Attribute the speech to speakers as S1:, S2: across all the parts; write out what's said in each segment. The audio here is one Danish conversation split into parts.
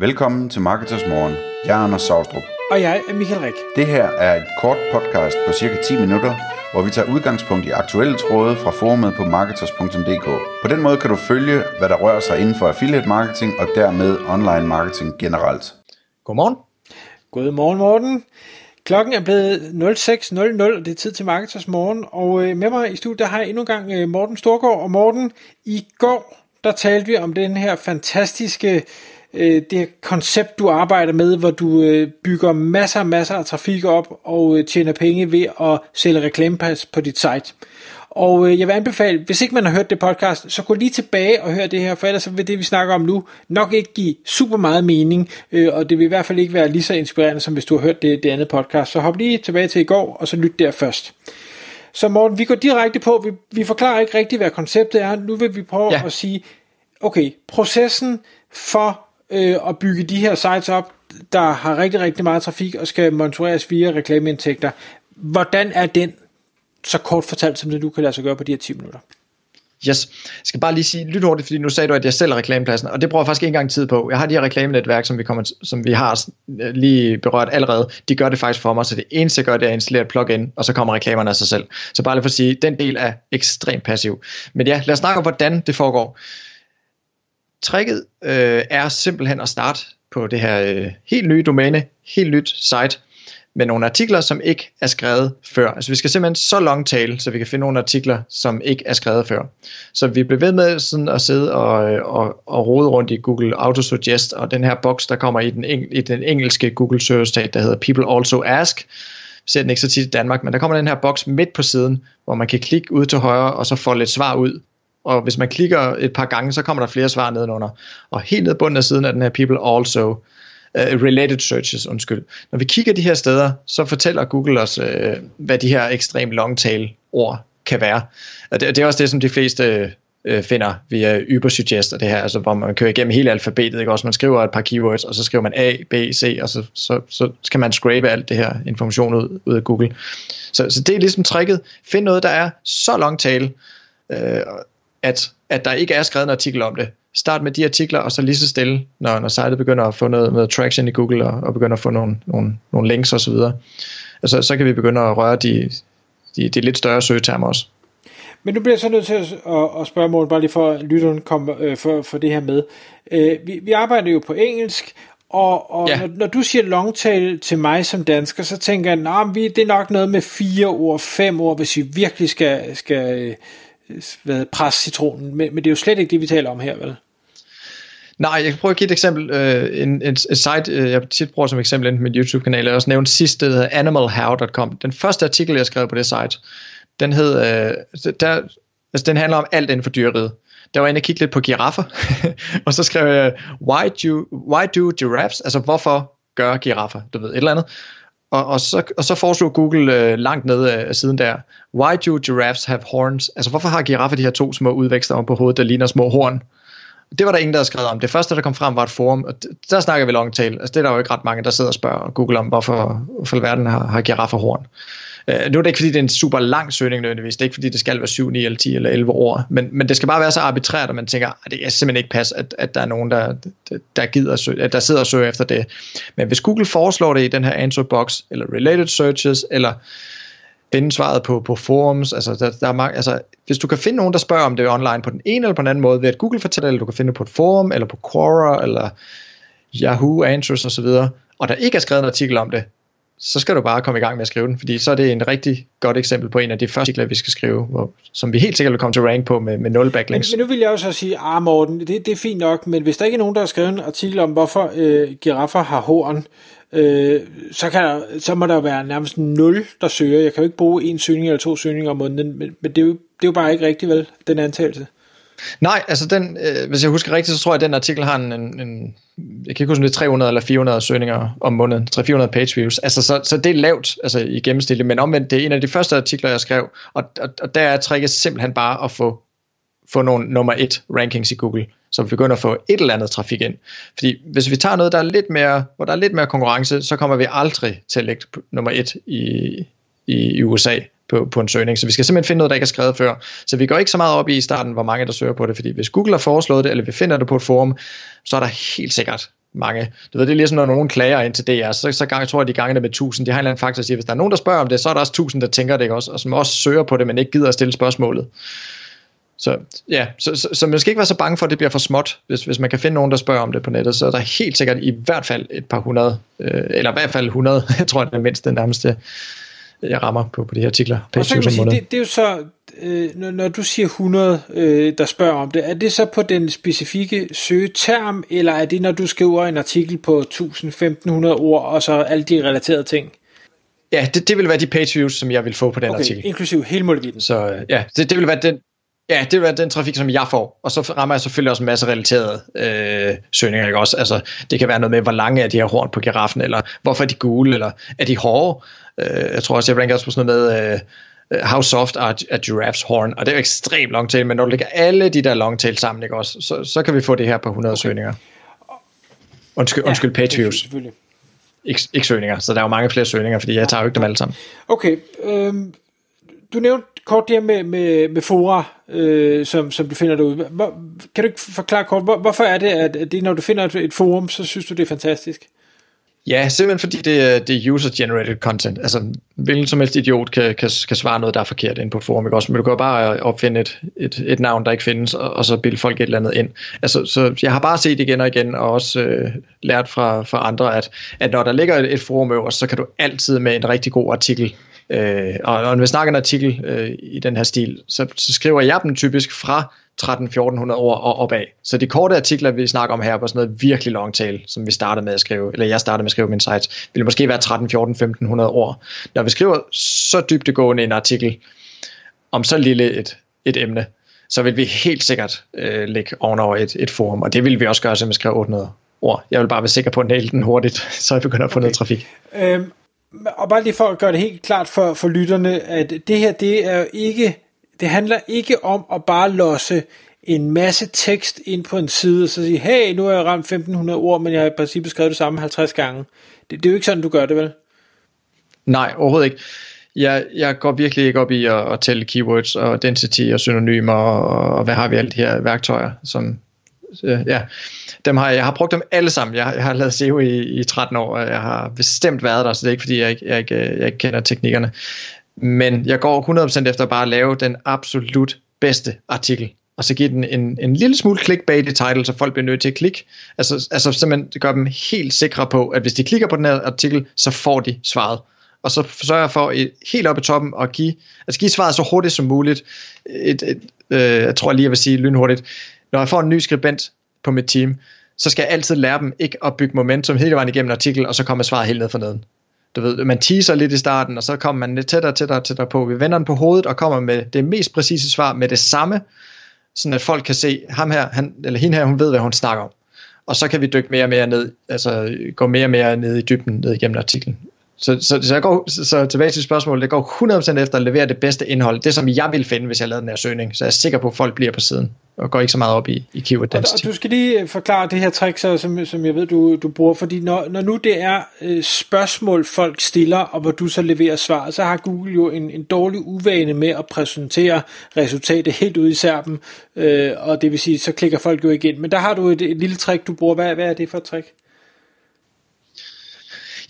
S1: Velkommen til Marketers Morgen. Jeg er Anders Saustrup.
S2: Og jeg er Michael Rik.
S1: Det her er et kort podcast på cirka 10 minutter, hvor vi tager udgangspunkt i aktuelle tråde fra forumet på marketers.dk. På den måde kan du følge, hvad der rører sig inden for affiliate marketing og dermed online marketing generelt.
S3: Godmorgen.
S2: Godmorgen, Morten. Klokken er blevet 06.00, og det er tid til Marketers Morgen. Og øh, med mig i studiet der har jeg endnu en gang øh, Morten Storgård. Og Morten, i går der talte vi om den her fantastiske øh, det koncept, du arbejder med, hvor du øh, bygger masser og masser af trafik op og øh, tjener penge ved at sælge reklamepas på dit site. Og øh, jeg vil anbefale, hvis ikke man har hørt det podcast, så gå lige tilbage og hør det her, for ellers vil det, vi snakker om nu, nok ikke give super meget mening, øh, og det vil i hvert fald ikke være lige så inspirerende, som hvis du har hørt det, det andet podcast. Så hop lige tilbage til i går, og så lyt der først. Så Morten, vi går direkte på, vi, vi forklarer ikke rigtigt, hvad konceptet er. Nu vil vi prøve ja. at sige, okay, processen for øh, at bygge de her sites op, der har rigtig, rigtig meget trafik og skal monitoreres via reklameindtægter. Hvordan er den så kort fortalt, som det du kan lade sig gøre på de her 10 minutter?
S3: Yes. Jeg skal bare lige sige lyt hurtigt, fordi nu sagde du, at jeg selv er reklamepladsen, og det bruger jeg faktisk ikke engang tid på. Jeg har de her reklamenetværk, som vi, kommer, som vi har øh, lige berørt allerede. De gør det faktisk for mig, så det eneste, jeg gør, det er at installere et plugin, og så kommer reklamerne af sig selv. Så bare lige for at sige, den del er ekstremt passiv. Men ja, lad os snakke om, hvordan det foregår. Tricket øh, er simpelthen at starte på det her øh, helt nye domæne, helt nyt site, med nogle artikler, som ikke er skrevet før. Altså vi skal simpelthen så long tail, så vi kan finde nogle artikler, som ikke er skrevet før. Så vi bliver ved med sådan at sidde og, øh, og, og rode rundt i Google Autosuggest, og den her boks, der kommer i den, i den engelske Google Search Stat, der hedder People Also Ask, vi ser den ikke så tit i Danmark, men der kommer den her boks midt på siden, hvor man kan klikke ud til højre, og så få lidt svar ud og hvis man klikker et par gange, så kommer der flere svar nedenunder. Og helt ned bunden af siden af den her People Also, uh, Related Searches, undskyld. Når vi kigger de her steder, så fortæller Google os, uh, hvad de her ekstremt long tail ord kan være. Og det, det er også det, som de fleste uh, finder via Ubersuggest og det her, altså hvor man kører igennem hele alfabetet, ikke? også man skriver et par keywords, og så skriver man A, B, C, og så, så, så skal man scrape alt det her information ud, ud af Google. Så, så det er ligesom tricket. Find noget, der er så long tail, uh, at, at der ikke er skrevet en artikel om det. Start med de artikler, og så lige så stille, når, når sitet begynder at få noget, noget traction i Google, og, og begynder at få nogle, nogle, nogle links osv., altså, så kan vi begynde at røre de, de, de lidt større søgetermer også.
S2: Men nu bliver jeg så nødt til at, at, at spørge Morten, bare lige for at lytteren kom øh, for, for det her med. Øh, vi, vi arbejder jo på engelsk, og, og ja. når, når du siger longtail til mig som dansker, så tænker jeg, nah, vi, det er nok noget med fire ord, fem ord, hvis vi virkelig skal, skal Øh, hvad, presse citronen, men, men det er jo slet ikke det, vi taler om her, vel?
S3: Nej, jeg kan prøve at give et eksempel. Øh, en, en, en site, øh, jeg tit bruger som eksempel inden mit min YouTube-kanal, jeg har også nævnt sidst, det hedder animalhow.com. Den første artikel, jeg skrev på det site, den hed, der, altså den handler om alt inden for dyreriet. Der var en, der kiggede lidt på giraffer, og så skrev jeg, why do, why do giraffes, altså hvorfor gør giraffer, du ved, et eller andet. Og, og, så, og så foreslog Google øh, langt nede af, øh, siden der, why do giraffes have horns? Altså hvorfor har giraffer de her to små udvækster om på hovedet, der ligner små horn? Det var der ingen, der havde skrevet om. Det første, der kom frem, var et forum, og der snakker vi long tail. Altså det er der jo ikke ret mange, der sidder og spørger Google om, hvorfor, for verden har, har giraffer horn. Uh, nu er det ikke fordi, det er en super lang søgning nødvendigvis. Det er ikke fordi, det skal være 7, 9 eller 10 eller 11 år. Men, men det skal bare være så arbitrært, at man tænker, at det er simpelthen ikke pas, at, at der er nogen, der, der, gider søge, der sidder og søger efter det. Men hvis Google foreslår det i den her answer box, eller related searches, eller finde svaret på, på forums. Altså, der, der er mange, altså, hvis du kan finde nogen, der spørger om det online på den ene eller på den anden måde, ved at Google fortæller, eller du kan finde det på et forum, eller på Quora, eller Yahoo Answers osv., og der ikke er skrevet en artikel om det, så skal du bare komme i gang med at skrive den, fordi så er det en rigtig godt eksempel på en af de første artikler, vi skal skrive, hvor, som vi helt sikkert vil komme til rank på med, med nul backlinks.
S2: Men, men nu vil jeg også sige, ah Morten, det, det er fint nok, men hvis der ikke er nogen, der har skrevet en artikel om, hvorfor øh, giraffer har horn, øh, så, kan der, så må der være nærmest nul, der søger. Jeg kan jo ikke bruge en søgning eller to søgninger om måneden, men, men det, er jo, det er jo bare ikke rigtigt, vel, den antagelse.
S3: Nej, altså den, øh, hvis jeg husker rigtigt, så tror jeg, at den artikel har en, en, en jeg kan ikke huske, om det er 300 eller 400 søgninger om måneden, 300-400 page views, altså så, så det er lavt altså i gennemsnit, men omvendt, det er en af de første artikler, jeg skrev, og, og, og der er tricket simpelthen bare at få, få nogle nummer et rankings i Google, så vi begynder at få et eller andet trafik ind. Fordi hvis vi tager noget, der er lidt mere, hvor der er lidt mere konkurrence, så kommer vi aldrig til at lægge nummer et i, i, i USA på, på en søgning. Så vi skal simpelthen finde noget, der ikke er skrevet før. Så vi går ikke så meget op i i starten, hvor mange der søger på det, fordi hvis Google har foreslået det, eller vi finder det på et forum, så er der helt sikkert mange. Du ved, det er ligesom, når nogen klager ind til DR, så, så gang, tror jeg, de gange det med 1000. De har en eller anden faktor, der siger, hvis der er nogen, der spørger om det, så er der også 1000, der tænker det ikke også, og som også søger på det, men ikke gider at stille spørgsmålet. Så ja, så, så, så man skal ikke være så bange for, at det bliver for småt. Hvis, hvis man kan finde nogen, der spørger om det på nettet, så er der helt sikkert i hvert fald et par hundrede, øh, eller i hvert fald 100, jeg tror, det er mindst det nærmeste, jeg rammer på, på de her artikler.
S2: Og så kan man sige, det, det er jo så, øh, når, når du siger 100, øh, der spørger om det, er det så på den specifikke søgeterm, eller er det, når du skriver en artikel på 1000-1500 ord, og så alle de relaterede ting?
S3: Ja, det, det vil være de page views, som jeg vil få på den
S2: okay,
S3: artikel.
S2: inklusiv hele målvidden.
S3: Så øh, ja, det, det vil være den, Ja, det vil være den trafik, som jeg får. Og så rammer jeg selvfølgelig også en masse relaterede øh, søgninger. Ikke også? Altså, det kan være noget med, hvor lange er de her horn på giraffen, eller hvorfor er de gule, eller er de hårde? Øh, jeg tror også, jeg ranker også på sådan noget med, øh, how soft are, are giraffes horn? Og det er jo ekstremt long tail, men når du lægger alle de der long tail sammen, ikke også, så, så kan vi få det her på 100 okay. søgninger. Undskyld, ja, undskyld page views. Ikke, ikke søgninger, så der er jo mange flere søgninger, fordi jeg tager jo ikke dem alle sammen.
S2: Okay, øhm, du nævnte kort det her med, med, med fora, øh, som, som du finder derude. Hvor, kan du ikke forklare kort, hvor, hvorfor er det, at det, når du finder et, et forum, så synes du, det er fantastisk?
S3: Ja, simpelthen fordi det, øh, det er user-generated content. Altså, hvilken som helst idiot kan, kan, kan svare noget, der er forkert ind på forum. Ikke? Også, men du kan bare øh, opfinde et, et, et navn, der ikke findes, og, og så bilde folk et eller andet ind. Altså, så jeg har bare set igen og igen, og også øh, lært fra, fra andre, at, at når der ligger et, et forum øverst, så kan du altid med en rigtig god artikel Øh, og, og når vi snakker en artikel øh, i den her stil, så, så skriver jeg dem typisk fra 13-1400 ord og opad. Så de korte artikler, vi snakker om her, på sådan noget virkelig long tail, som vi startede med at skrive, eller jeg startede med at skrive min site, vil måske være 13, 14, 1500 ord. Når vi skriver så dybtegående en artikel om så lille et, et emne, så vil vi helt sikkert øh, lægge ovenover et, et forum, og det vil vi også gøre, som vi skriver 800 ord. Jeg vil bare være sikker på at næle den hurtigt, så jeg begynder at få okay. noget trafik.
S2: Øhm, og bare lige for at gøre det helt klart for, for lytterne, at det her, det er jo ikke, det handler ikke om at bare losse en masse tekst ind på en side, og så sige, hey, nu har jeg ramt 1500 ord, men jeg har i princippet skrevet det samme 50 gange. Det, det er jo ikke sådan, du gør det, vel?
S3: Nej, overhovedet ikke. Jeg, jeg går virkelig ikke op i at, at tælle keywords og density og synonymer og, og hvad har vi alle de her værktøjer, som øh, ja, dem har, jeg har brugt dem alle sammen. Jeg, jeg har lavet SEO i, i 13 år, og jeg har bestemt været der, så det er ikke fordi, jeg ikke, jeg ikke, øh, jeg ikke kender teknikkerne. Men jeg går 100% efter bare at lave den absolut bedste artikel og så give den en, en lille smule clickbait i title, så folk bliver nødt til at klikke. Altså, altså simpelthen gør dem helt sikre på, at hvis de klikker på den her artikel, så får de svaret. Og så sørger jeg for et, helt op i toppen at give, altså give svaret så hurtigt som muligt. Et, et, øh, jeg tror lige, jeg vil sige lynhurtigt. Når jeg får en ny skribent på mit team, så skal jeg altid lære dem ikke at bygge momentum hele vejen igennem en artikel, og så kommer svaret helt ned for neden. Du ved, man teaser lidt i starten, og så kommer man lidt tættere, tættere, tættere på. Vi vender den på hovedet og kommer med det mest præcise svar med det samme, sådan at folk kan se, ham her, han, eller hende her, hun ved, hvad hun snakker om. Og så kan vi dykke mere og mere ned, altså gå mere og mere ned i dybden, ned igennem artiklen. Så, så, så, jeg går, så tilbage til spørgsmålet, det går 100% efter at levere det bedste indhold, det som jeg vil finde, hvis jeg lavede den her søgning, så jeg er sikker på, at folk bliver på siden, og går ikke så meget op i, i keyword density.
S2: Og, og du skal lige forklare det her trick, så, som, som jeg ved, du, du bruger, fordi når, når nu det er øh, spørgsmål, folk stiller, og hvor du så leverer svar, så har Google jo en, en dårlig uvane med at præsentere resultatet helt ud i serben, øh, og det vil sige, så klikker folk jo igen. Men der har du et, et lille trick, du bruger. Hvad, hvad er det for et trick?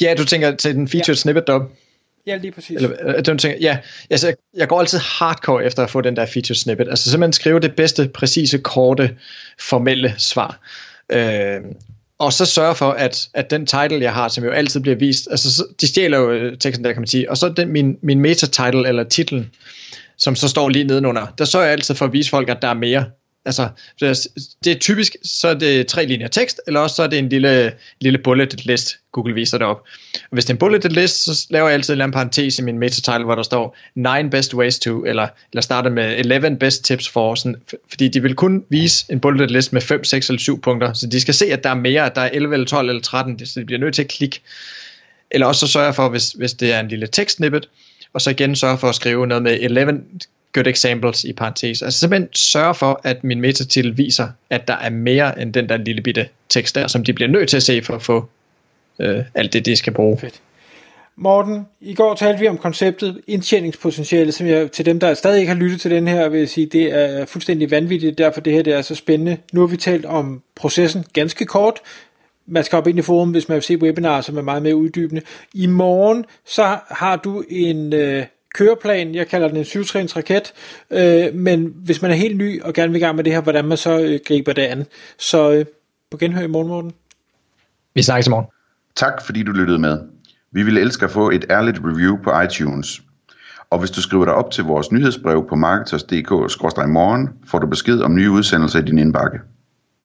S3: Ja, du tænker til den featured ja. snippet dub.
S2: Ja, lige præcis.
S3: Eller, øh, du tænker, ja, altså, jeg går altid hardcore efter at få den der featured snippet. Altså simpelthen skrive det bedste, præcise, korte, formelle svar. Øh, og så sørge for, at, at den title, jeg har, som jo altid bliver vist, altså de stjæler jo øh, teksten der, kan man sige, og så den, min, min meta-title, eller titlen, som så står lige nedenunder, der sørger jeg altid for at vise folk, at der er mere Altså, det er typisk, så er det tre linjer tekst, eller også så er det en lille, lille bulleted list, Google viser det op. Og hvis det er en bulleted list, så laver jeg altid en eller anden parentes i min meta-title, hvor der står 9 best ways to, eller, eller starter med 11 best tips for, sådan, fordi de vil kun vise en bulleted list med 5, 6 eller 7 punkter, så de skal se, at der er mere, at der er 11 eller 12 eller 13, så de bliver nødt til at klikke. Eller også så sørger jeg for, hvis, hvis det er en lille tekst-snippet, og så igen sørge for at skrive noget med 11 good examples i parentes. Altså simpelthen sørge for, at min metatitel viser, at der er mere end den der lille bitte tekst der, som de bliver nødt til at se for at få øh, alt det, de skal bruge. Fedt.
S2: Morten, i går talte vi om konceptet indtjeningspotentiale, som jeg til dem, der stadig ikke har lyttet til den her, vil sige, det er fuldstændig vanvittigt, derfor det her det er så spændende. Nu har vi talt om processen ganske kort, man skal op ind i forum, hvis man vil se webinarer, som er meget mere uddybende. I morgen, så har du en øh, køreplan, jeg kalder den en syvtrins raket, øh, men hvis man er helt ny og gerne vil i gang med det her, hvordan man så øh, griber det an. Så øh, på genhør i morgen, morgen.
S3: Vi snakkes i morgen.
S1: Tak fordi du lyttede med. Vi ville elske at få et ærligt review på iTunes. Og hvis du skriver dig op til vores nyhedsbrev på marketers.dk-morgen, får du besked om nye udsendelser i din indbakke.